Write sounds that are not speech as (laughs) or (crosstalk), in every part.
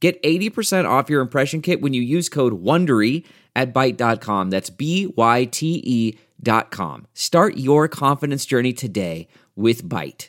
Get 80% off your impression kit when you use code WONDERY at Byte.com. That's B-Y-T-E dot com. Start your confidence journey today with Byte.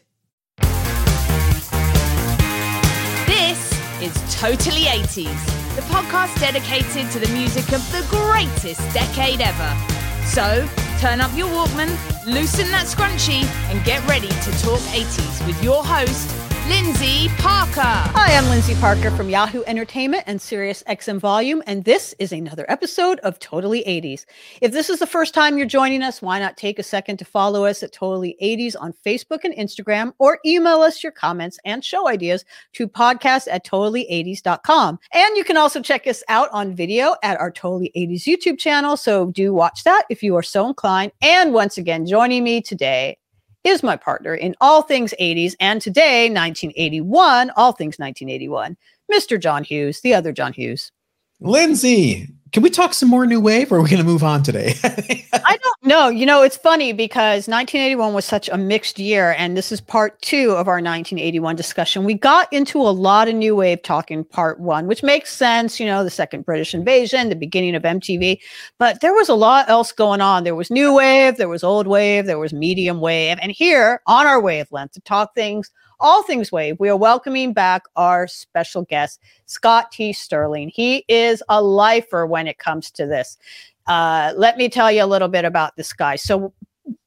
This is Totally 80s, the podcast dedicated to the music of the greatest decade ever. So, turn up your Walkman, loosen that scrunchie, and get ready to talk 80s with your host, Lyndsey Parker. Hi, I'm Lindsay Parker from Yahoo Entertainment and Sirius XM Volume, and this is another episode of Totally 80s. If this is the first time you're joining us, why not take a second to follow us at Totally 80s on Facebook and Instagram, or email us your comments and show ideas to podcast at totally80s.com. And you can also check us out on video at our Totally 80s YouTube channel, so do watch that if you are so inclined. And once again, joining me today is my partner in all things 80s and today 1981 all things 1981 mr john hughes the other john hughes Lyndsey, can we talk some more new wave or are we going to move on today? (laughs) i don't know. You know it's funny because 1981 was such a mixed year and this is part two of our 1981 discussion. We got into a lot of new wave talk in part one which makes sense you know the second british invasion the beginning of mtv but there was a lot else going on. There was new wave there was old wave there was medium wave. And here on our wavelength to talk things all things wave we are welcoming back our special guest scott t. Sterling. He is a lifer when it comes to this. Uh, let me tell you a little bit about this guy. So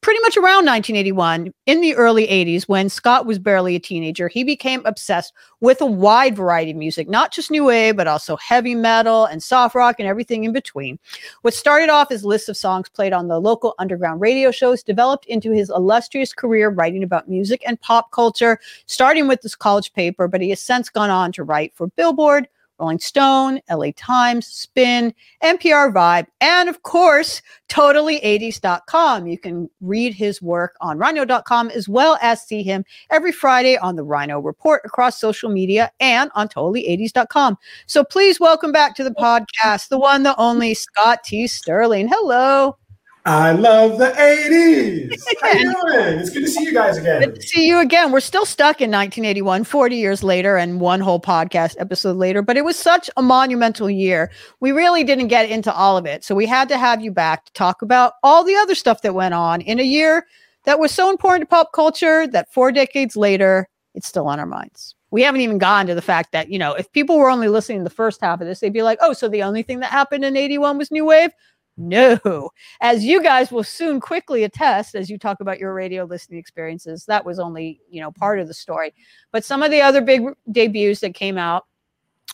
pretty much around 1981 in the early 80s when scott was barely a teenager he became obsessed with a wide variety of music not just new wave but also heavy metal and soft rock and everything in between. What started off as lists of songs played on the local underground radio shows developed into his illustrious career writing about music and pop culture starting with this college paper but he has since gone on to write for billboard Rolling Stone, LA Times, Spin, NPR Vibe, and of course, totally80s.com. You can read his work on rhino.com as well as see him every Friday on the Rhino Report across social media and on totally80s.com. So please welcome back to the podcast, the one, the only Scott T. Sterling. Hello. I love the 80s. (laughs) How you doing? It's good to see you guys again. Good to see you again. We're still stuck in 1981, 40 years later, and one whole podcast episode later, but it was such a monumental year. We really didn't get into all of it. So we had to have you back to talk about all the other stuff that went on in a year that was so important to pop culture that four decades later, it's still on our minds. We haven't even gone to the fact that, you know, if people were only listening to the first half of this, they'd be like, oh, so the only thing that happened in 81 was New Wave? No, as you guys will soon quickly attest as you talk about your radio listening experiences, that was only, you know, part of the story. But some of the other big debuts that came out,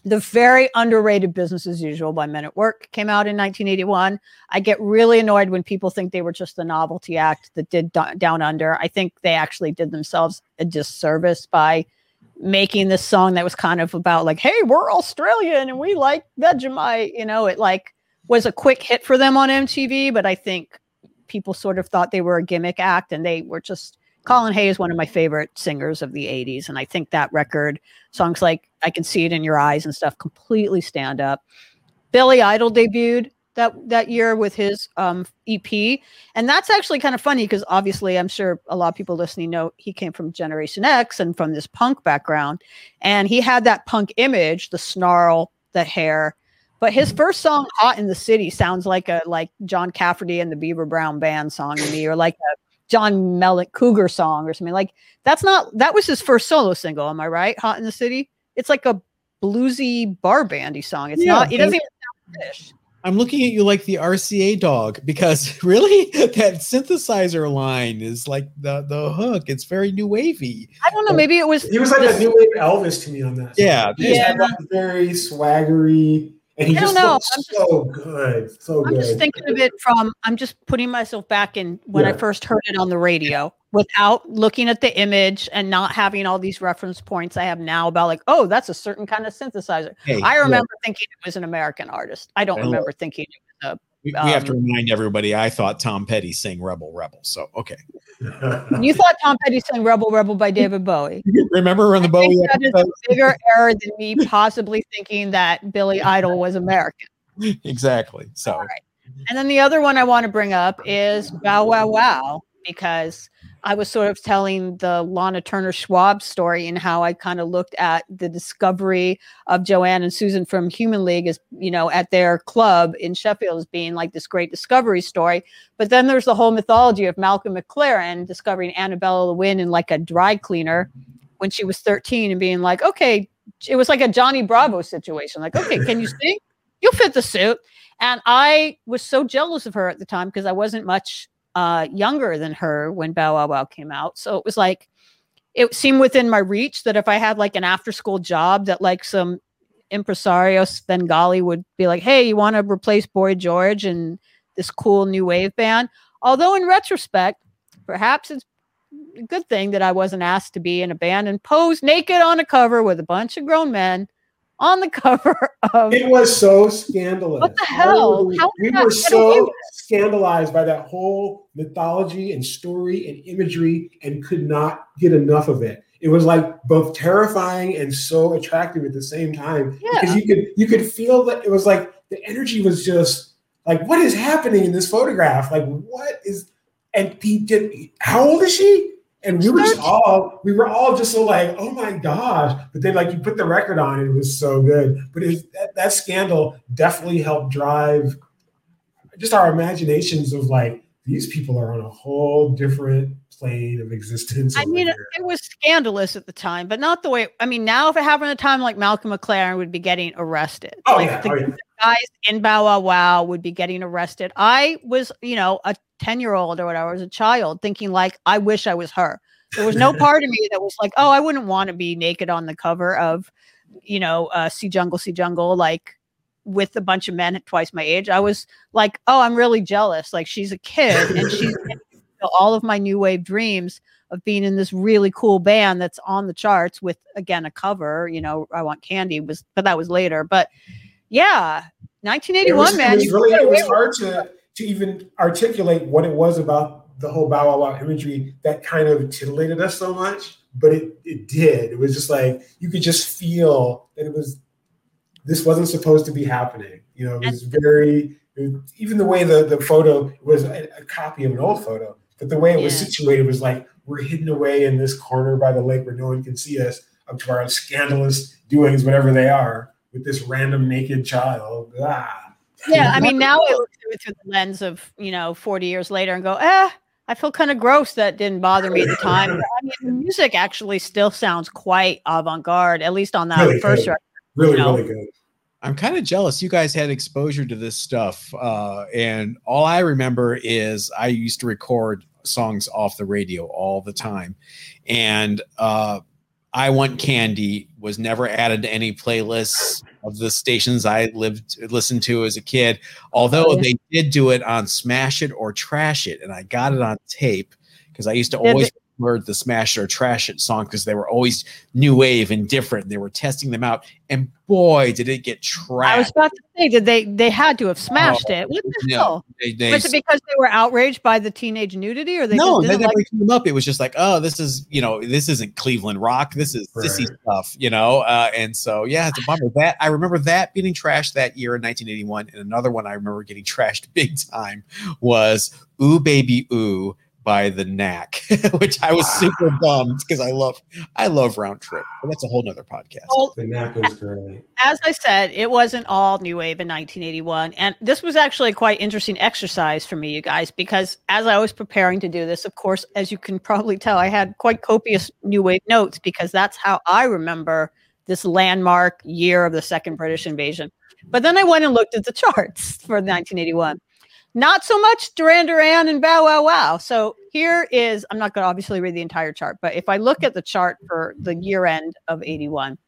the very underrated Business as Usual by Men at Work came out in 1981. I get really annoyed when people think they were just a novelty act that did Down Under. I think they actually did themselves a disservice by making this song that was kind of about like, hey, we're Australian and we like Vegemite. You know, it like was a quick hit for them on MTV, but I think people sort of thought they were a gimmick act and they were just Colin Hay is one of my favorite singers of the 80s. And I think that record, songs like I Can See It in Your Eyes and stuff, completely stand up. Billy Idol debuted that that year with his um, EP. And that's actually kind of funny because obviously I'm sure a lot of people listening know he came from Generation X and from this punk background. And he had that punk image, the snarl, the hair. But his mm-hmm. first song, "Hot in the City," sounds like a like John Cafferty and the Beaver Brown Band song to me, or like a John Mellencamp Cougar song or something. Like that's not that was his first solo single. Am I right? "Hot in the City." It's like a bluesy bar bandy song. It's yeah, not. It doesn't even sound British. I'm looking at you like the RCA dog because (laughs) really that synthesizer line is like the the hook. It's very new wavy. I don't know. Maybe it was. He was like a new wave Elvis to me on that. Yeah, yeah. Had that very swaggery And he I don't just know. looked I'm just- so good, so I'm good. just thinking of it from I'm just putting myself back in when I first heard it on the radio without looking at the image and not having all these reference points I have now about like, oh, that's a certain kind of synthesizer. Hey, I remember thinking it was an American artist. I don't Hey, remember thinking it was we, we have to um, remind everybody. I thought Tom Petty sang "Rebel Rebel," so okay. (laughs) you thought Tom Petty sang Rebel Rebel by David Bowie. (laughs) Remember on the I Bowie think that is episode? a bigger error than me possibly thinking that Billy (laughs) Idol was American. Exactly. So All right. And then the other one I want to bring up is Bow Wow Wow, because I was sort of telling the Lana Turner Schwab story and how I kind of looked at the discovery of Joanne and Susan from Human League as, you know, at their club in Sheffield as being like this great discovery story. But then there's the whole mythology of Malcolm McLaren discovering Annabella Lwin in like a dry cleaner when she was 13 and being like, okay, it was like a Johnny Bravo situation. Like, okay, can you (laughs) sing? You'll fit the suit. And I was so jealous of her at the time because I wasn't much uh, younger than her when Bow Wow Wow came out. So it was like, it seemed within my reach that if I had like an after school job that like some impresario Svengali would be like, hey, you want to replace Boy George and this cool new wave band? Although in retrospect, perhaps it's a good thing that I wasn't asked to be in a band and pose naked on a cover with a bunch of grown men on the cover of It was so scandalous. What the hell? We, How we were so scandalized by that whole mythology and story and imagery and could not get enough of it. It was like both terrifying and so attractive at the same time yeah. because you could you could feel that it was like the energy was just like what is happening in this photograph? Like what is and he did how old is she? And we were just all we were all just so like, oh my gosh. But then like you put the record on, it was so good. But it, that, that scandal definitely helped drive just our imaginations of like these people are on a whole different plane of existence. I mean, here. it was scandalous at the time, but not the way. I mean, now if it happened at a time like Malcolm McLaren would be getting arrested. Oh, like yeah, the oh, yeah. guys in Bow Wow Wow would be getting arrested. I was, you know, a ten year old or whatever, as a child, thinking like, I wish I was her. There was no (laughs) part of me that was like, oh, I wouldn't want to be naked on the cover of, you know, uh, See Jungle, See Jungle, like with a bunch of men at twice my age. I was like, oh, I'm really jealous. Like she's a kid and she's (laughs) all of my new wave dreams of being in this really cool band that's on the charts with again a cover. You know, I want candy was, but that was later. But yeah, It 1981, was, man. it was really it was hard to to even articulate what it was about the whole Bow Wow imagery that kind of titillated us so much. But it it did. It was just like you could just feel that it was this wasn't supposed to be happening. You know, it was very it was- even the way the the photo was a, a copy of an old photo, but the way it was Yeah. situated was like we're hidden away in this corner by the lake where no one can see us up to our scandalous doings, whatever they are, with this random naked child. Ah. Yeah, I mean, now I look through it through the lens of you know 40 years later and go, eh, I feel kind of gross that didn't bother me at the time. But, I mean, the (laughs) music actually still sounds quite avant-garde, at least on that Really first good. record. really, No. really good. I'm kind of jealous. You guys had exposure to this stuff, uh, and all I remember is I used to record songs off the radio all the time, and uh, I Want Candy was never added to any playlists of the stations I lived listened to as a kid. Although Oh, yeah. they did do it on Smash It or Trash It, and I got it on tape because I used to Did always heard the Smash It or Trash It song because they were always new wave and different. They were testing them out, and boy, did it get trashed. I was about to say, did they they had to have smashed it? What the No, hell? they, they, Was it because they were outraged by the teenage nudity, or they no, just they didn't never like? came up. It was just like, oh, this is you know, this isn't Cleveland rock. This is sissy stuff, you know. Uh, and so yeah, it's a bummer. That I remember that getting trashed that year in 1981, and another one I remember getting (laughs) trashed big time was "Ooh Baby Ooh" by the Knack, (laughs) which I was super bummed because I love I love Round Trip, but that's a whole nother podcast. Well, The knack was great. as I said, it wasn't all new wave in 1981. And this was actually a quite interesting exercise for me, you guys, because as I was preparing to do this, of course, as you can probably tell, I had quite copious new wave notes because that's how I remember this landmark year of the second British invasion. But then I went and looked at the charts for 1981. Not so much Duran Duran and Bow Wow Wow. So here is, I'm not going to obviously read the entire chart, but if I look at the chart for the year end of 81,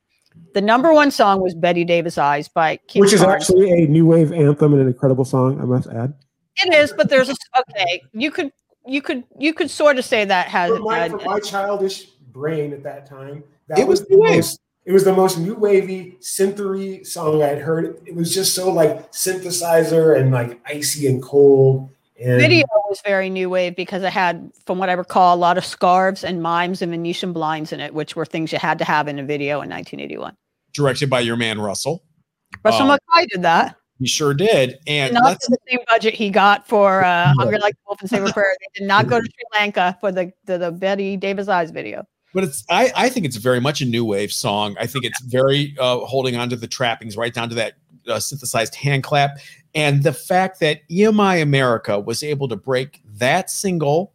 The number one song was Bette Davis Eyes by Kim Which is Carnes. actually a new wave anthem and an incredible song, I must add. It is, but there's a okay. You could you could you could sort of say that has for my, for my childish brain at that time. That it was, was the most it was the most new wavy, synthery song I'd heard. It was just so like synthesizer and like icy and cold. And video was very new wave because it had, from what I recall, a lot of scarves and mimes and Venetian blinds in it, which were things you had to have in a video in 1981. Directed by your man Russell. Russell um, McKay did that. He sure did, and not the same budget he got for uh, (laughs) "Hungry Like the Wolf" and "Save a Prayer." They did not go to Sri Lanka for the the, the Bette Davis Eyes video. But it's I, I think it's very much a new wave song. I think it's very uh, holding on to the trappings, right down to that uh, synthesized hand clap, and the fact that EMI America was able to break that single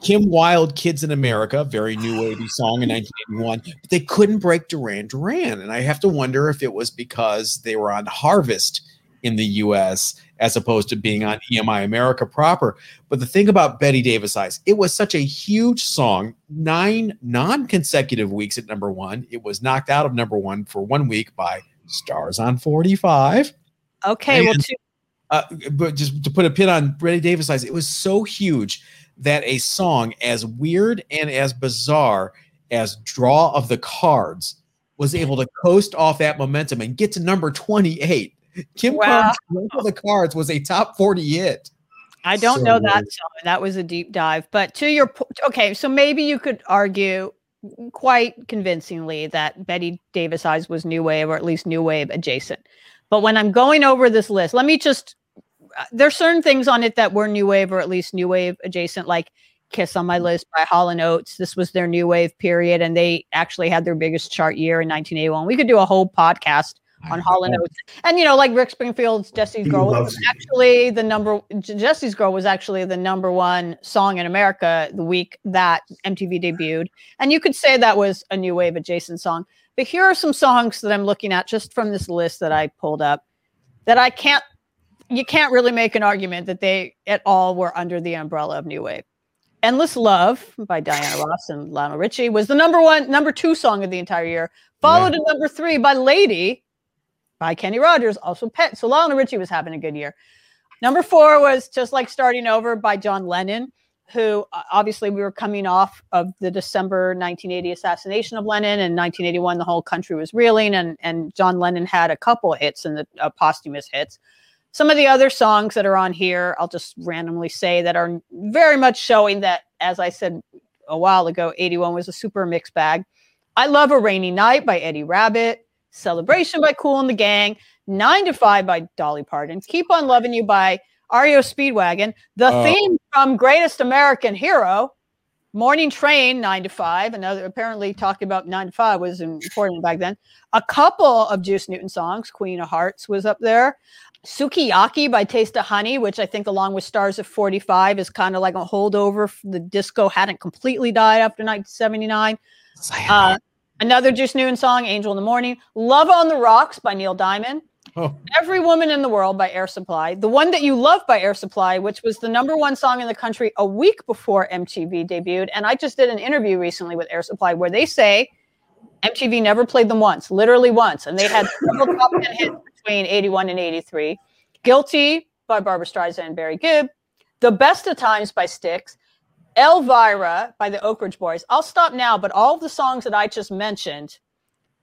Kim Wilde, Kids in America, very new wavy song in 1981, but they couldn't break Duran Duran. And I have to wonder if it was because they were on Harvest in the US as opposed to being on EMI America proper. But the thing about Bette Davis Eyes, it was such a huge song, nine non consecutive weeks at number one. It was knocked out of number one for one week by Stars on 45. Okay. And, well, uh, but just to put a pin on Bette Davis Eyes, it was so huge that a song as weird and as bizarre as Draw of the Cards was able to coast off that momentum and get to number 28. Kim wow. Carnes' of the Cards was a top 40 hit. I don't so know that song. That was a deep dive. But to your point, okay, so maybe you could argue quite convincingly that Bette Davis Eyes was new wave or at least new wave adjacent. But when I'm going over this list, let me just uh, there's certain things on it that were new wave or at least new wave adjacent, like Kiss on my list by Hall and Oates. This was their new wave period, and they actually had their biggest chart year in 1981. We could do a whole podcast on Hall and Oates, and you know, like Rick Springfield's "Jesse's Girl" was actually the number. Jesse's Girl was actually the number one song in America the week that MTV debuted, and you could say that was a new wave adjacent song. But here are some songs that I'm looking at just from this list that I pulled up that I can't you can't really make an argument that they at all were under the umbrella of new wave. Endless Love by Diana Ross and Lionel Richie was the number one, number two song of the entire year, followed yeah. at number three by Lady by Kenny Rogers, also Pet. So Lionel Richie was having a good year. Number four was Just Like Starting Over by John Lennon, who uh, obviously we were coming off of the December 1980 assassination of Lennon. And 1981, the whole country was reeling, and, and John Lennon had a couple hits and the uh, posthumous hits. Some of the other songs that are on here, I'll just randomly say that are very much showing that, as I said a while ago, 81 was a super mixed bag. I Love a Rainy Night by Eddie Rabbitt, Celebration by Kool and the Gang, Nine to Five by Dolly Parton, Keep on Loving You by REO Speedwagon, the oh. theme from Greatest American Hero, Morning Train, nine to five. Another apparently talking about nine to five was important back then. A couple of Juice Newton songs, Queen of Hearts was up there. Sukiyaki by Taste of Honey, which I think, along with Stars of 45, is kind of like a holdover. The disco hadn't completely died after 1979. Uh, another Juice Newton song, Angel in the Morning. Love on the Rocks by Neil Diamond. Oh. (laughs) Every Woman in the World by Air Supply. The One That You Love by Air Supply, which was the number one song in the country a week before MTV debuted. And I just did an interview recently with Air Supply where they say MTV never played them once, literally once. And they had (laughs) several top 10 hits between 81 and 83. Guilty by Barbra Streisand and Barry Gibb. The Best of Times by Styx. Elvira by the Oak Ridge Boys. I'll stop now, but all of the songs that I just mentioned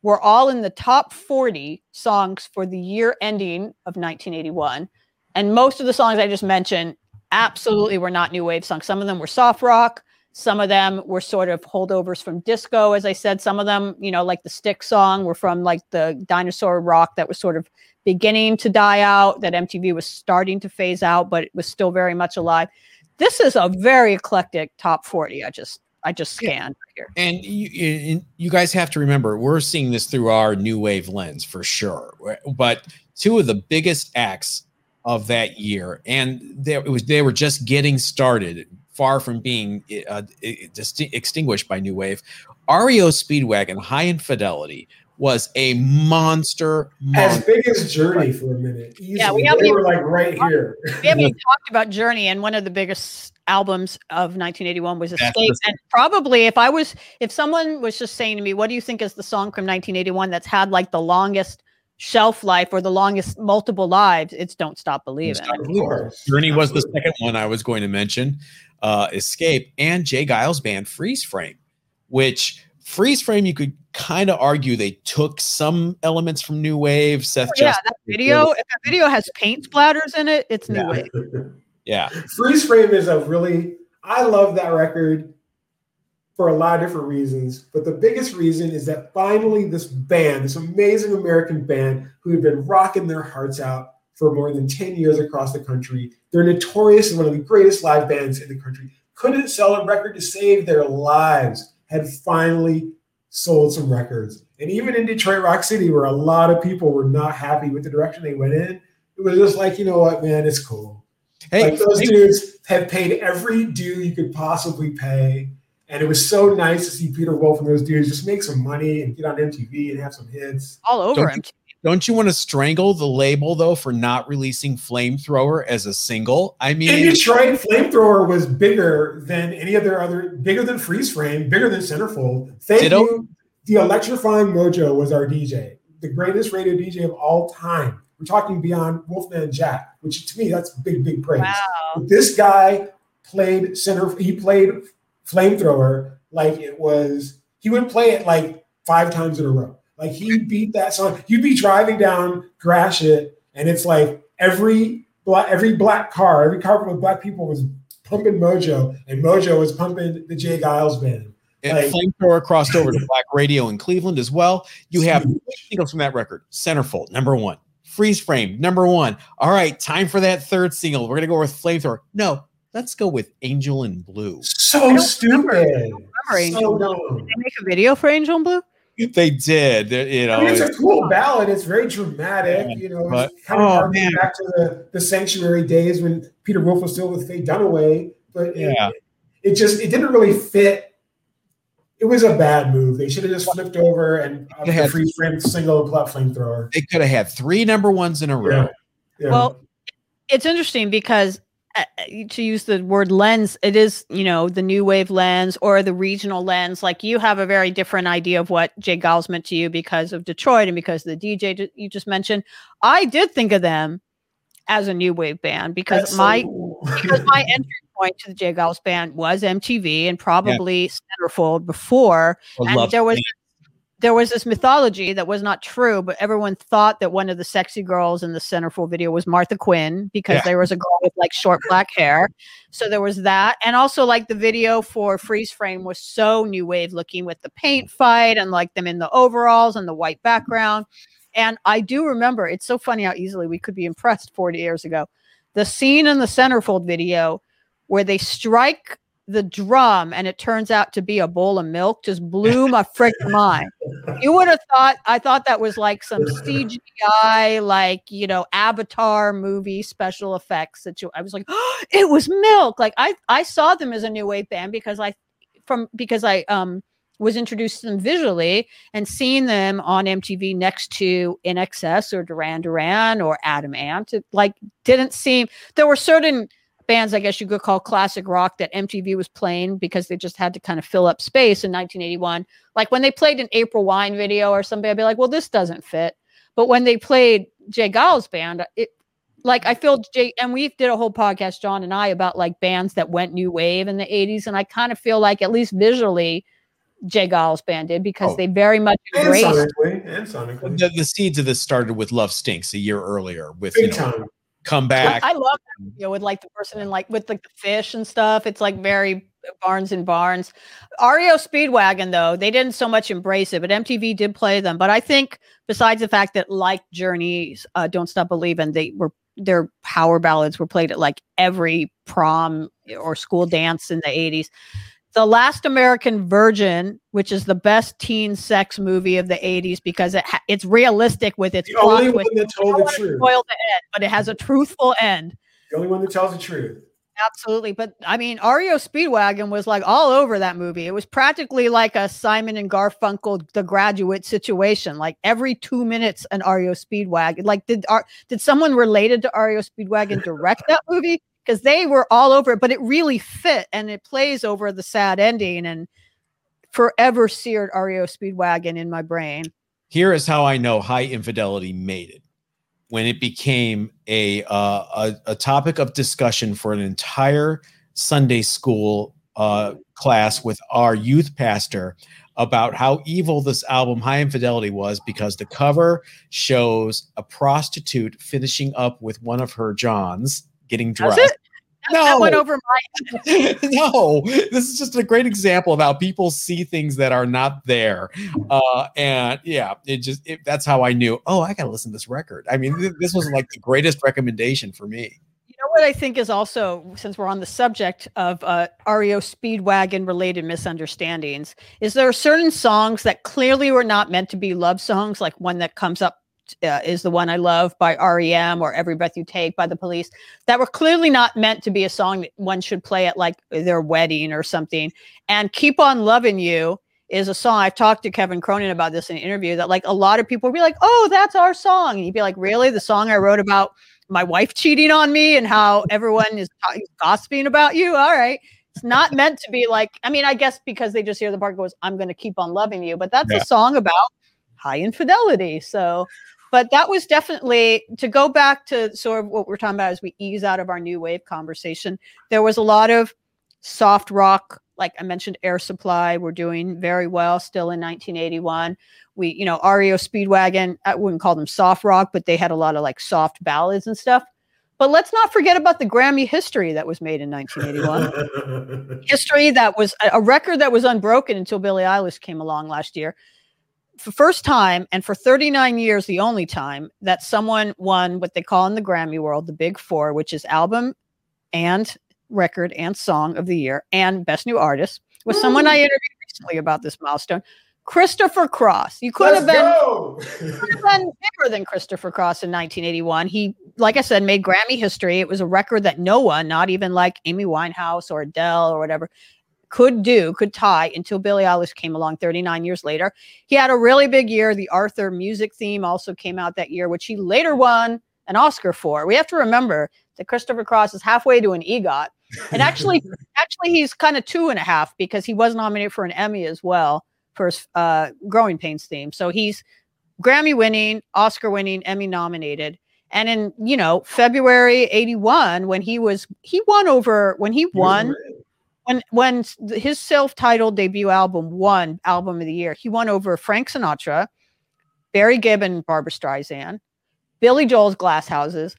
were all in the top 40 songs for the year ending of 1981. And most of the songs I just mentioned absolutely were not new wave songs. Some of them were soft rock, some of them were sort of holdovers from disco, as I said. Some of them, you know, like the stick song, were from like the dinosaur rock that was sort of beginning to die out, that MTV was starting to phase out, but it was still very much alive. This is a very eclectic top 40. I just I just scanned yeah. here. And you, you guys have to remember, we're seeing this through our new wave lens for sure. But two of the biggest acts of that year, and they, it was they were just getting started far from being uh, extinguished by New Wave. REO Speedwagon Hi Infidelity was a monster, monster. As big as Journey for a minute. Easily. Yeah, we haven't even, like right here. We haven't (laughs) even talked about Journey, and one of the biggest albums of 1981 was Escape. And probably if I was, if someone was just saying to me, what do you think is the song from 1981 that's had like the longest shelf life or the longest multiple lives? It's Don't Stop Believing. Stop Of Believing. course. Journey was the second one I was going to mention. Uh, Escape and J. Geils' band Freeze Frame, which Freeze Frame you could kind of argue they took some elements from New Wave. Seth Oh, yeah, Justice, that video, if that video has paint splatters in it, it's new Yeah. wave. (laughs) yeah, Freeze Frame is a really I love that record for a lot of different reasons, but the biggest reason is that finally this band, this amazing American band who had been rocking their hearts out for more than 10 years across the country, they're notorious as one of the greatest live bands in the country, couldn't sell a record to save their lives, had finally sold some records. And even in Detroit Rock City, where a lot of people were not happy with the direction they went in, it was just like, you know what, man, it's cool hey, like those hey, dudes have paid every due you could possibly pay. And it was so nice to see Peter Wolf and those dudes just make some money and get on MTV and have some hits. All over Don't him. don't you want to strangle the label though for not releasing Flamethrower as a single? I mean, In mean, Detroit, Flamethrower was bigger than any of their other, bigger than Freeze Frame, bigger than Centerfold. Thank Ditto. you. The Electrifying Mojo was our DJ, the greatest radio DJ of all time. We're talking beyond Wolfman Jack, which to me, that's big, big praise. Wow. But this guy played center. He played flamethrower like it was. He would play it like five times in a row. Like he beat that song. You'd be driving down Gratiot, and it's like every black every black car, every car with black people was pumping Mojo, and Mojo was pumping the J. Geils band. and like- Flamethrower crossed over to (laughs) Black Radio in Cleveland as well. You have Huge. singles from that record. Centerfold, number one. Freeze Frame, number one. All right, time for that third single. We're gonna go with Flamethrower. No, let's go with Angel in Blue. So don't stupid. remember So Angel dumb. Did they make a video for Angel in Blue? They did, you know. I mean, it's a cool ballad. It's very dramatic. Yeah, you know, but- it's kind of oh, harking man. back to the, the sanctuary days when Peter Wolf was still with Faye Dunaway. But Yeah. it, it just it didn't really fit. It was a bad move. They should have just flipped over and uh, They had- the free frame single plot flamethrower. they could have had three number ones in a row. Yeah. Yeah. Well, it's interesting because uh, to use the word lens, it is, you know, the new wave lens or the regional lens. Like you have a very different idea of what J. Geils meant to you because of Detroit and because of the DJ ju- you just mentioned. I did think of them as a new wave band because That's so my cool. because my entry (laughs) point to the J. Geils band was MTV and probably Centerfold before. And there was there was this mythology that was not true, but everyone thought that one of the sexy girls in the centerfold video was Martha Quinn because Yeah. there was a girl with like short black hair. So there was that, and also like the video for Freeze Frame was so new wave looking with the paint fight and like them in the overalls and the white background. And I do remember it's so funny how easily we could be impressed 40 years ago. The scene in the centerfold video where they strike the drum and it turns out to be a bowl of milk just blew my freaking mind. You would have thought I thought that was like some CGI, like you know, Avatar movie special effects. That I was like, oh, (gasps) it was milk. Like I, I saw them as a new wave band because I, from because I um was introduced to them visually and seeing them on MTV next to INXS or Duran Duran or Adam Ant. It like didn't seem there were certain bands, I guess you could call classic rock that MTV was playing because they just had to kind of fill up space in 1981. Like when they played an April Wine video or something, I'd be like, well, this doesn't fit. But when they played J. Geils band, it like I feel Jay and we did a whole podcast, John and I, about like bands that went new wave in the 80s. And I kind of feel like at least visually, J. Geils band did because Oh. they very much and embraced sonically, and sonically, The, the seeds of this started with Love Stinks a year earlier with you big know, time. Come Back. I love that video with like the person in like with like the fish and stuff. It's like very Barnes and Barnes. REO Speedwagon though, they didn't so much embrace it, but MTV did play them. But I think besides the fact that like Journey's uh, Don't Stop Believing, they were their power ballads were played at like every prom or school dance in the 80s. The Last American Virgin, which is the best teen sex movie of the 80s because it ha- it's realistic with its The plot only one that told the truth. spoil the end, but it has a truthful end. The only one that tells the truth. Absolutely. But I mean, REO Speedwagon was like all over that movie. It was practically like a Simon and Garfunkel The Graduate situation. Like every two minutes, an REO Speedwagon. Like, did, Ar- did someone related to REO Speedwagon direct that movie? Because they were all over it, but it really fit and it plays over the sad ending and forever seared REO Speedwagon in my brain. Here is how I know Hi Infidelity made it when it became a, uh, a, a topic of discussion for an entire Sunday school uh, class with our youth pastor about how evil this album Hi Infidelity was because the cover shows a prostitute finishing up with one of her Johns getting dressed. No, that went over my (laughs) no, this is just a great example of how people see things that are not there. Uh, and yeah, it just it, that's how I knew. Oh, I gotta listen to this record. I mean, th- this was like the greatest recommendation for me. You know what I think is also, since we're on the subject of uh, REO Speedwagon related misunderstandings, is there are certain songs that clearly were not meant to be love songs, like one that comes up uh, is the one I love by REM or Every Breath You Take by the Police, that were clearly not meant to be a song that one should play at like their wedding or something. And Keep On Loving You is a song. I've talked to Kevin Cronin about this in an interview that like a lot of people will be like, oh, that's our song. And you'd be like, really? The song I wrote about my wife cheating on me and how everyone is gossiping about you. All right. It's not meant to be like, I mean, I guess because they just hear the part goes, I'm going to keep on loving you, but that's yeah. a song about high infidelity. So, but that was definitely to go back to sort of what we're talking about as we ease out of our new wave conversation. There was a lot of soft rock, like I mentioned, Air Supply were doing very well still in 1981 we you know REO Speedwagon I wouldn't call them soft rock but they had a lot of like soft ballads and stuff. But let's not forget about the Grammy history that was made in 1981 (laughs) history that was a record that was unbroken until Billie Eilish came along last year for first time and for 39 years the only time that someone won what they call in the Grammy world the big 4 which is album and record and song of the year and best new artist was someone I interviewed recently about this milestone Christopher Cross. You could have been, could have been bigger than Christopher Cross in 1981. He, like I said, made Grammy history. It was a record that no one, not even like Amy Winehouse or Adele or whatever, could do, could tie until Billie Eilish came along 39 years later. He had a really big year. The Arthur music theme also came out that year, which he later won an Oscar for. We have to remember that Christopher Cross is halfway to an EGOT. And actually, (laughs) actually, he's kind of two and a half because he was nominated for an Emmy as well for his uh, Growing Pains theme. So he's Grammy winning, Oscar winning, Emmy nominated. And in, you know, February 81, when he was, he won over, when he won, when, when his self titled debut album won Album of the Year, he won over Frank Sinatra, Barry Gibb Barbra Streisand, Billy Joel's Glass Houses,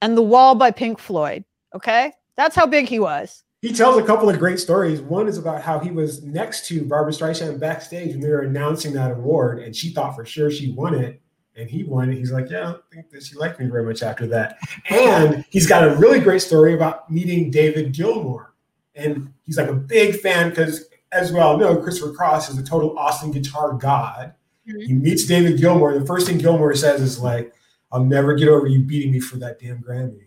and The Wall by Pink Floyd. Okay. That's how big he was he tells a couple of great stories. One is about how he was next to Barbra Streisand backstage when they were announcing that award, and she thought for sure she won it, and he won it. He's like, "Yeah, I don't think that she liked me very much after that." (laughs) And he's got a really great story about meeting David Gilmour, and he's like a big fan because, as we all know, Christopher Cross is a total Austin guitar god. Mm-hmm. He meets David Gilmour. The first thing Gilmour says is like, "I'll never get over you beating me for that damn Grammy."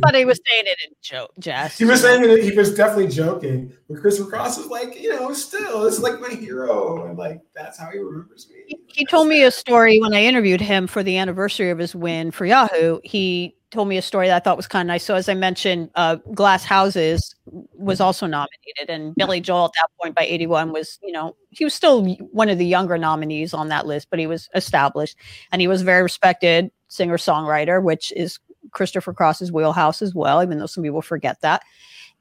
but he was saying it in joke, Jess. He was saying it. He was definitely joking. But Christopher Cross is like, you know, still, it's like my hero, and like that's how he remembers me. He, he told me a story when I interviewed him for the anniversary of his win for Yahoo. He told me a story that I thought was kind of nice. So as I mentioned, uh, Glass Houses was also nominated, and Billy Joel at that point by '81 was, you know, he was still one of the younger nominees on that list, but he was established, and he was very respected singer songwriter, which is Christopher Cross's wheelhouse as well, even though some people forget that.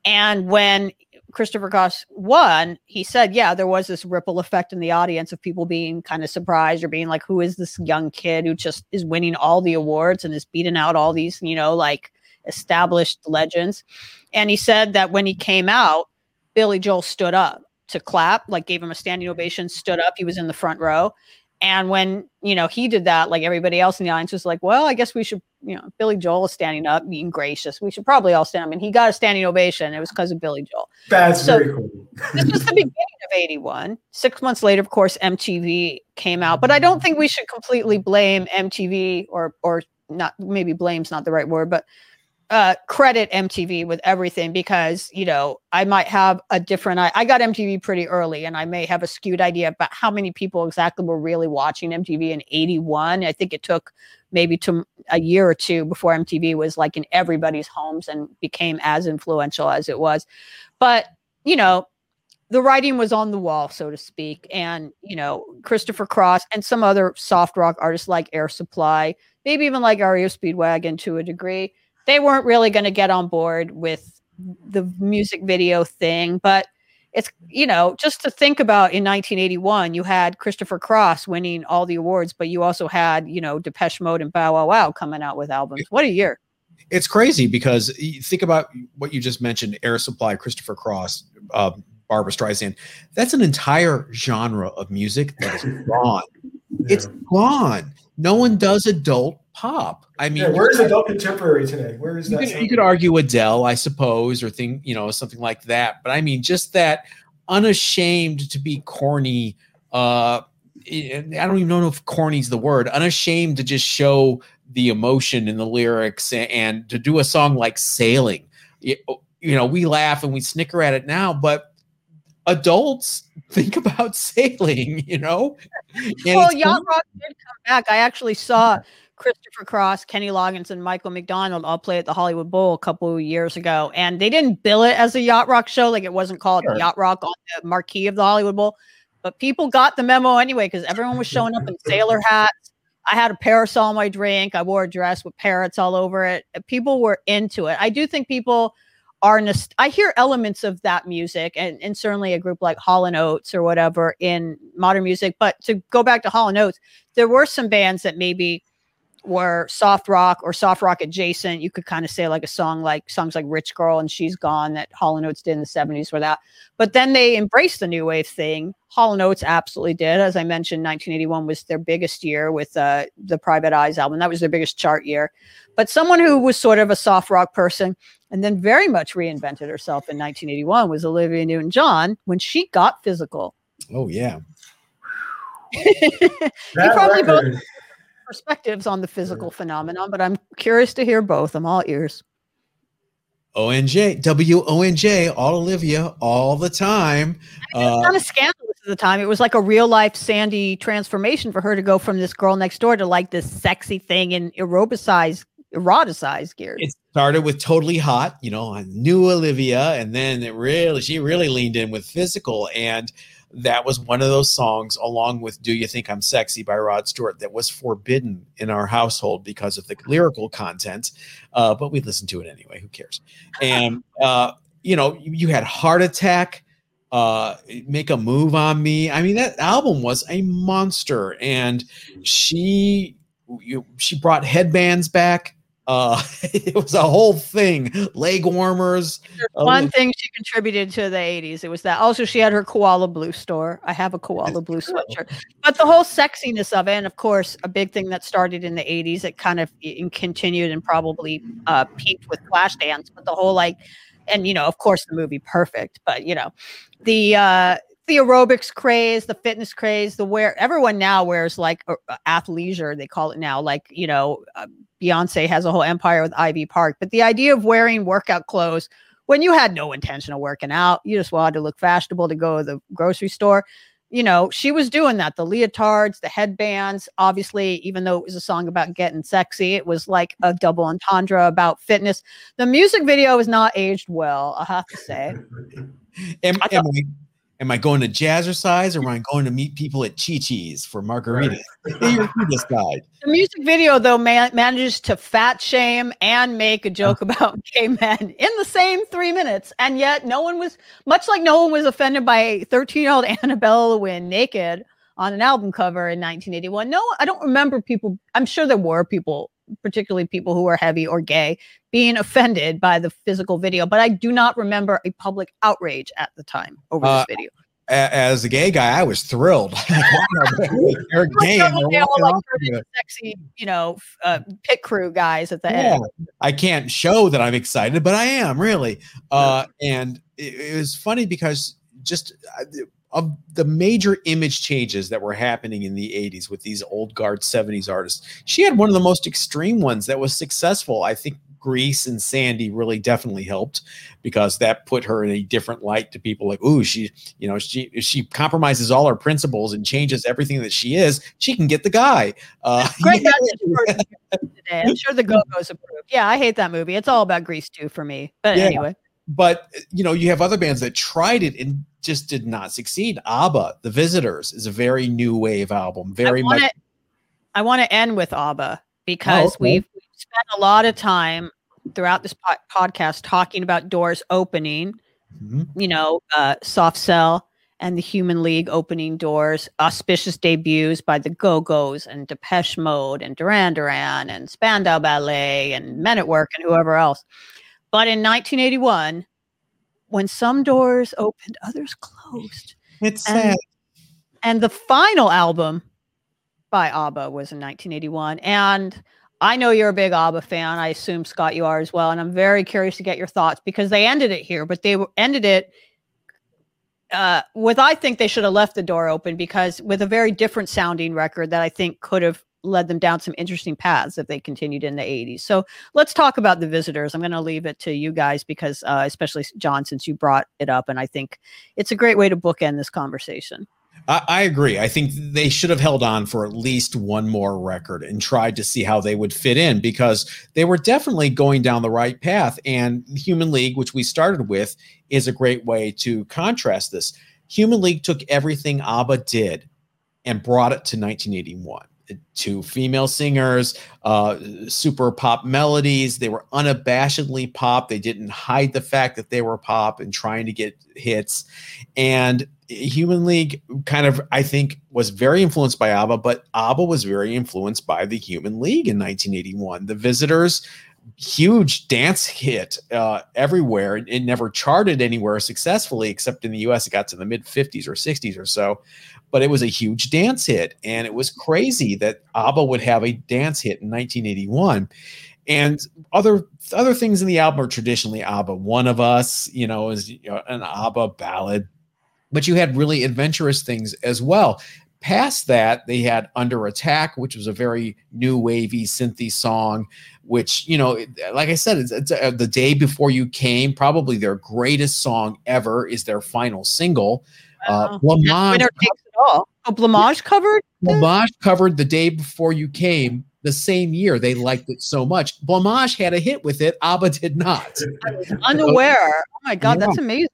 And when Christopher Cross won, he said, yeah, there was this ripple effect in the audience of people being kind of surprised or being like, who is this young kid who just is winning all the awards and is beating out all these, you know, like established legends. And he said that when he came out, Billy Joel stood up to clap, like gave him a standing ovation, stood up. He was in the front row. And when, you know, he did that, like everybody else in the audience was like, well, I guess we should, you know, Billy Joel is standing up, being gracious. We should probably all stand up. And he got a standing ovation. It was because of Billy Joel. That's so very cool. this was the beginning of 81. Six months later, of course, MTV came out. But I don't think we should completely blame MTV or, or not, maybe blame's not the right word, but uh, credit MTV with everything because you know I might have a different. I, I got MTV pretty early, and I may have a skewed idea about how many people exactly were really watching MTV in '81. I think it took maybe to a year or two before MTV was like in everybody's homes and became as influential as it was. But, you know, the writing was on the wall, so to speak. And, you know, Christopher Cross and some other soft rock artists like Air Supply, maybe even like REO Speedwagon to a degree, they weren't really going to get on board with the music video thing. But it's, you know, just to think about in 1981, you had Christopher Cross winning all the awards, but you also had, you know, Depeche Mode and Bow Wow Wow coming out with albums. What a year. It's crazy because you think about what you just mentioned Air Supply, Christopher Cross, uh, Barbra Streisand. That's an entire genre of music that is gone. Yeah. It's gone. No one does adult pop. I mean, yeah, where's adult contemporary today? Where is that? You could, you could, argue Adele, I suppose, or thing, you know, something like that. But I mean, just that unashamed to be corny. Uh, I don't even know if corny is the word. Unashamed to just show the emotion in the lyrics and, and to do a song like "Sailing." You, you know, we laugh and we snicker at it now, but adults think about (laughs) sailing, you know? And well, yacht rock did come back. I actually saw Christopher Cross, Kenny Loggins, and Michael McDonald all play at the Hollywood Bowl a couple of years ago. And they didn't bill it as a yacht rock show, like it wasn't called sure. Yacht Rock on the marquee of the Hollywood Bowl. But people got the memo anyway because everyone was showing up in (laughs) sailor hats. I had a parasol on my drink. I wore a dress with parrots all over it. People were into it. I do think people are nost- I hear elements of that music and, and certainly a group like Hall and Oates or whatever in modern music. But to go back to Hall and Oates, there were some bands that maybe were soft rock or soft rock adjacent. You could kind of say like a song like songs like Rich Girl and She's Gone that Hall and Oates did in the 70s were that. But then they embraced the new wave thing. Hall and Oates absolutely did. As I mentioned, 1981 was their biggest year with uh, the Private Eyes album. That was their biggest chart year. But someone who was sort of a soft rock person and then very much reinvented herself in 1981 was Olivia Newton John when she got physical. Oh, yeah. (laughs) you probably record. both perspectives on the physical yeah. phenomenon, but I'm curious to hear both. I'm all ears. ONJ, W O N J, all Olivia, all the time. I mean, it was uh, kind of scandalous at the time. It was like a real life Sandy transformation for her to go from this girl next door to like this sexy thing in aerobicized eroticized gear. It started with totally hot, you know, I knew Olivia, and then it really she really leaned in with physical, and that was one of those songs, along with "Do You Think I'm Sexy" by Rod Stewart, that was forbidden in our household because of the lyrical content, uh, but we listened to it anyway. Who cares? And (laughs) uh, you know, you, you had "Heart Attack." Uh, make a move on me. I mean, that album was a monster, and she you, she brought headbands back uh (laughs) it was a whole thing leg warmers one thing she contributed to the 80s it was that also she had her koala blue store. I have a koala blue sweatshirt. But the whole sexiness of it and of course a big thing that started in the 80s it kind of continued and probably uh peaked with flashdance but the whole like and you know of course the movie perfect but you know the uh the aerobics craze, the fitness craze, the wear everyone now wears like uh, athleisure, they call it now. Like, you know, uh, Beyonce has a whole empire with Ivy Park, but the idea of wearing workout clothes when you had no intention of working out, you just wanted to look fashionable to go to the grocery store. You know, she was doing that. The leotards, the headbands. Obviously, even though it was a song about getting sexy, it was like a double entendre about fitness. The music video is not aged well, I have to say. Am, am, we, Am I going to jazzercise or am (laughs) I going to meet people at Chi Chi's for margaritas? (laughs) Right. The music video, though, man- manages to fat shame and make a uh-huh. joke about (laughs) gay men in the same three minutes. And yet, no one was, much like no one was offended by 13 year old Annabella Lwin naked on an album cover in 1981. No, I don't remember people, I'm sure there were people particularly people who are heavy or gay, being offended by the physical video. But I do not remember a public outrage at the time over uh, this video. As a gay guy, I was thrilled. (laughs) They're gay. (laughs) They're all like sexy, you know, uh, pit crew guys at the yeah. end. I can't show that I'm excited, but I am really. Uh, and it, it was funny because just uh, of the major image changes that were happening in the 80s with these old guard 70s artists. She had one of the most extreme ones that was successful. I think Grease and Sandy really definitely helped because that put her in a different light to people like, ooh, she, you know, she she compromises all her principles and changes everything that she is. She can get the guy. Uh, (laughs) Great (laughs) today. I'm sure the Go Go's approved. Yeah, I hate that movie. It's all about Grease too for me. But Yeah. anyway, but you know you have other bands that tried it and just did not succeed abba the visitors is a very new wave album very I want much. I want to end with ABBA because okay. we've spent a lot of time throughout this po- podcast talking about Doors opening. Mhm. You know, uh, Soft Cell and the Human League opening doors, auspicious debuts by the Go Go's and Depeche Mode and Duran Duran and Spandau Ballet and Men at Work and whoever else. But in 1981, when some doors opened, others closed. it's And- sad And the final album by ABBA was in 1981. And I know you're a big ABBA fan. I assume Scott you are as well. And I'm very curious to get your thoughts because they ended it here, but they ended it uh, with I think they should have left the door open because with a very different sounding record that I think could have led them down some interesting paths if they continued in the 80s. So let's talk about the visitors. I'm going to leave it to you guys because, uh, especially John, since you brought it up, and I think it's a great way to bookend this conversation. I, I agree i think they should have held on for at least one more record and tried to see how they would fit in because they were definitely going down the right path and human league which we started with is a great way to contrast this human league took everything abba did and brought it to 1981 two female singers uh super pop melodies. They were unabashedly pop. They didn't hide the fact that they were pop and trying to get hits. And human league kind of i think was very influenced by abba but abba was very influenced by the human league in 1981 the visitors huge dance hit uh, everywhere. It, it never charted anywhere successfully, except in the US. It got to the mid 50s or 60s or so, but it was a huge dance hit. And it was crazy that ABBA would have a dance hit in 1981. And other other things in the album are traditionally ABBA. One of Us, you know, is an ABBA ballad, but you had really adventurous things as well past that they had under attack which was a very new wavy synthy song which you know like i said it's, it's uh, the day before you came probably their greatest song ever is their final single uh Blancmange, Winner takes it all. Oh, Blancmange covered? Blancmange covered the day before you came the same year they liked it so much Blancmange had a hit with it abba did not Unaware. Oh my God, Yeah. that's amazing.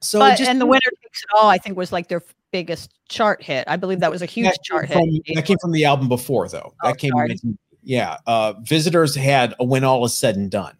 so but, just and the winner takes it all, I think, was like their biggest chart hit. I believe that was a huge that chart came hit. that came from the album before though Oh, that came sorry. in- yeah uh visitors had a when all is said and done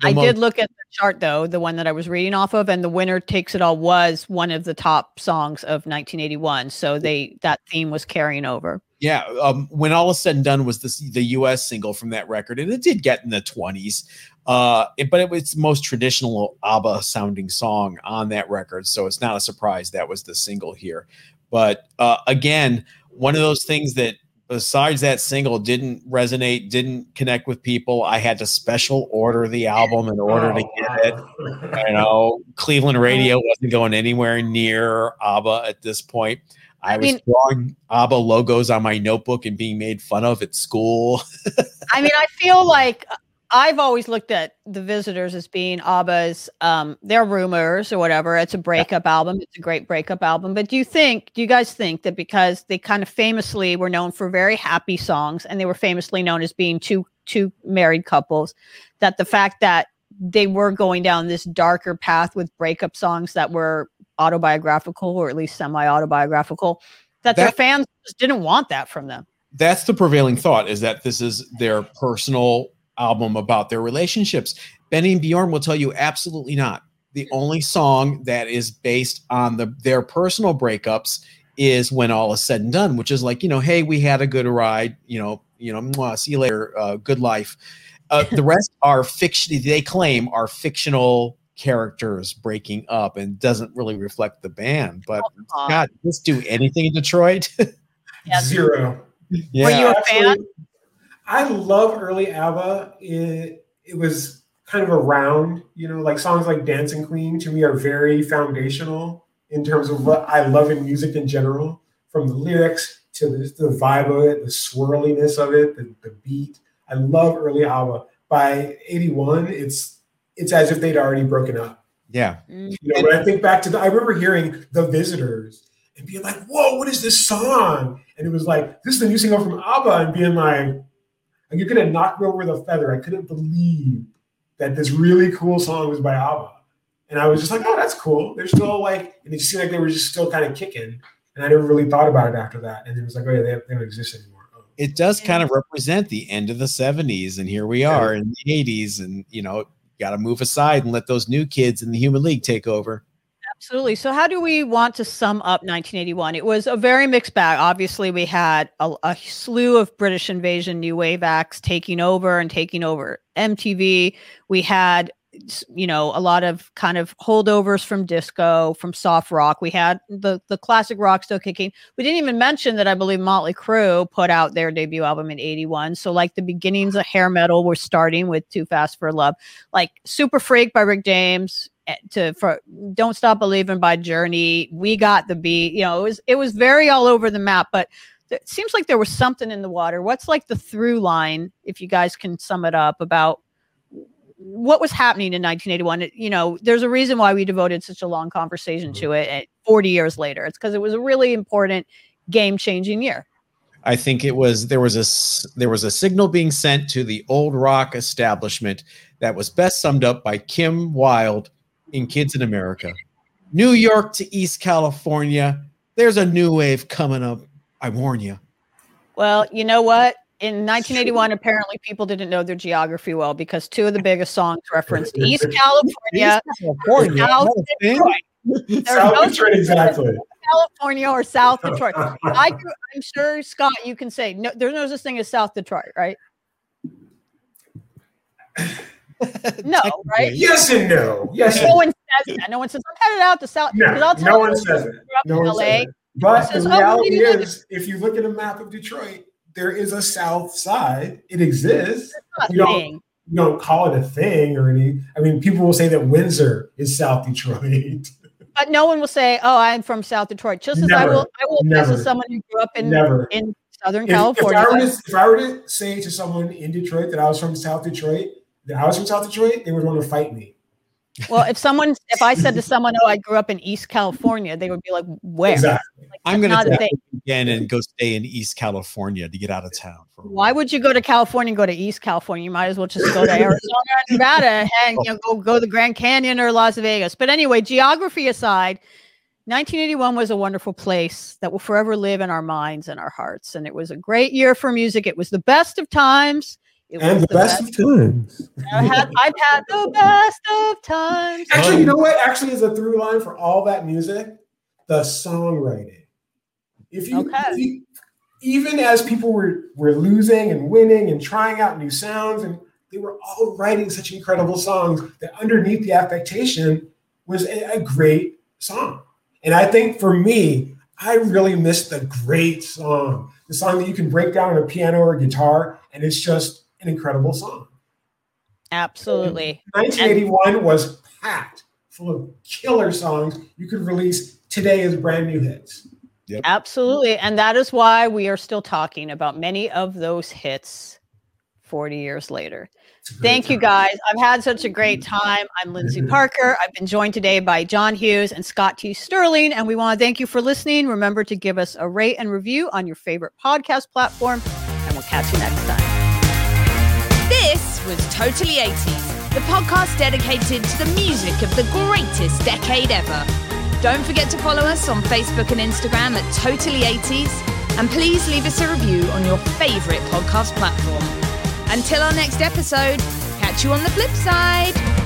The I most- did look at the chart though, the one that I was reading off of, and the winner takes it all was one of the top songs of 1981. So they that theme was carrying over. Yeah, um, when all is said and done was this the U.S. single from that record, and it did get in the twenties. Uh, it- but it was the most traditional ABBA sounding song on that record, so it's not a surprise that was the single here. But uh, again, one of those things that besides that single didn't resonate, didn't connect with people. I had to special order the album in order to oh, get it. You know, Cleveland radio wasn't going anywhere near ABBA at this point. I, I was mean- drawing ABBA logos on my notebook and being made fun of at school. (laughs) I mean, I feel like I've always looked at the visitors as being ABBA's um they're rumors or whatever. It's a breakup album. It's a great breakup album. But do you think, do you guys think that because they kind of famously were known for very happy songs and they were famously known as being two two married couples, that the fact that they were going down this darker path with breakup songs that were autobiographical or at least semi-autobiographical, that, their fans just didn't want that from them. That's the prevailing thought is that this is their personal album about their relationships. Benny and Bjorn will tell you absolutely not. The only song that is based on the their personal breakups is when all is said and done, which is like, you know, hey, we had a good ride, you know, you know, mwah, see you later, uh, good life. Uh, the (laughs) rest are fiction. They claim are fictional characters breaking up and doesn't really reflect the band. But Aw. God, just do anything in Detroit. (laughs) Yeah. Zero. yeah, Were you a fan? Absolutely. I love early ABBA. It, it was kind of around, you know, like songs like Dancing Queen to me are very foundational in terms of what I love in music in general, from the lyrics to the, the vibe of it, the swirliness of it, the, the beat. I love early ABBA. By 81, it's it's as if they'd already broken up. yeah. Mm. You know, when I think back to the, I remember hearing The Visitors and being like, whoa, what is this song? And it was like, this is the new single from ABBA, and being like, Like you could have knocked me over with a feather. I couldn't believe that this really cool song was by ABBA. And I was just like, oh, that's cool. They're still like, and it seemed like they were just still kind of kicking. And I never really thought about it after that. And it was like, oh yeah, they, they don't exist anymore. Oh. It does kind of represent the end of the 70s, and here we are in the 80s, and you know, got to move aside and let those new kids in the Human League take over. Absolutely. So, how do we want to sum up 1981? It was a very mixed bag. Obviously, we had a, a, slew of British invasion new wave acts taking over and taking over MTV. We had you know a lot of kind of holdovers from disco from soft rock we had the the classic rock still kicking we didn't even mention that i believe motley crue put out their debut album in 81 so like the beginnings of hair metal were starting with too fast for love like super freak by rick james to for don't stop believing by journey. We got the beat. You know it was it was very all over the map but it seems like there was something in the water. What's like the through line if you guys can sum it up about what was happening in 1981 it, you know there's a reason why we devoted such a long conversation to mm-hmm. it 40 years later. It's because it was a really important game changing year. I think it was there was a there was a signal being sent to the old rock establishment that was best summed up by kim wilde in kids in america new york to east california there's a new wave coming up i warn you well you know what in 1981, apparently people didn't know their geography well because two of the biggest songs referenced (laughs) East California, California. South Detroit. South no Detroit, exactly. California or South Detroit. (laughs) I, am sure Scott, you can say no. There's no such thing as South Detroit, right? (laughs) no, right? Yes and no. Yes. No one says that. No one says I'm headed out to South. No, I'll tell no one says it. No one LA, says it. But says, the oh, reality oh, is, if you look at a map of Detroit, there is a south side. It exists. You don't, you don't call it a thing or any. I mean, people will say that Windsor is South Detroit. (laughs) But no one will say, "Oh, I'm from South Detroit." Just as never, I will, I will never, as someone who grew up in never. in Southern if, California. If I, to, if I, were to, say to someone in Detroit that I was from South Detroit, that I was from South Detroit, they would want to fight me. Well, if someone, if I said to (laughs) someone, "Oh, I grew up in East California," they would be like, "Where?" Exactly. Like, I'm going to again and go stay in East California to get out of town. Why would you go to California and go to East California? You might as well just go to Arizona and Nevada and you know go go to the Grand Canyon or Las Vegas. But anyway, geography aside, 1981 was a wonderful place that will forever live in our minds and our hearts. And it was a great year for music. It was the best of times. It and the, the best, best, of times. I've had, I've had the best of times. Actually, you know what? Actually, is a through line for all that music, the songwriting. If you, okay. if you, even as people were were losing and winning and trying out new sounds, and they were all writing such incredible songs that underneath the affectation was a, a great song. And I think for me, I really missed the great song, the song that you can break down on a piano or a guitar, and it's just an incredible song. Absolutely. 1981 and- was packed full of killer songs you could release today as brand new hits. Yep. Absolutely. And that is why we are still talking about many of those hits 40 years later. Thank time. you guys. I've had such a great time. I'm Lyndsey mm-hmm. Parker. I've been joined today by John Hughes and Scott T. Sterling. And we want to thank you for listening. Remember to give us a rate and review on your favorite podcast platform. And we'll catch you next time. Was Totally 80s, the podcast dedicated to the music of the greatest decade ever. Don't forget to follow us on Facebook and Instagram at Totally 80s. And please leave us a review on your favourite podcast platform. Until our next episode, catch you on the flip side.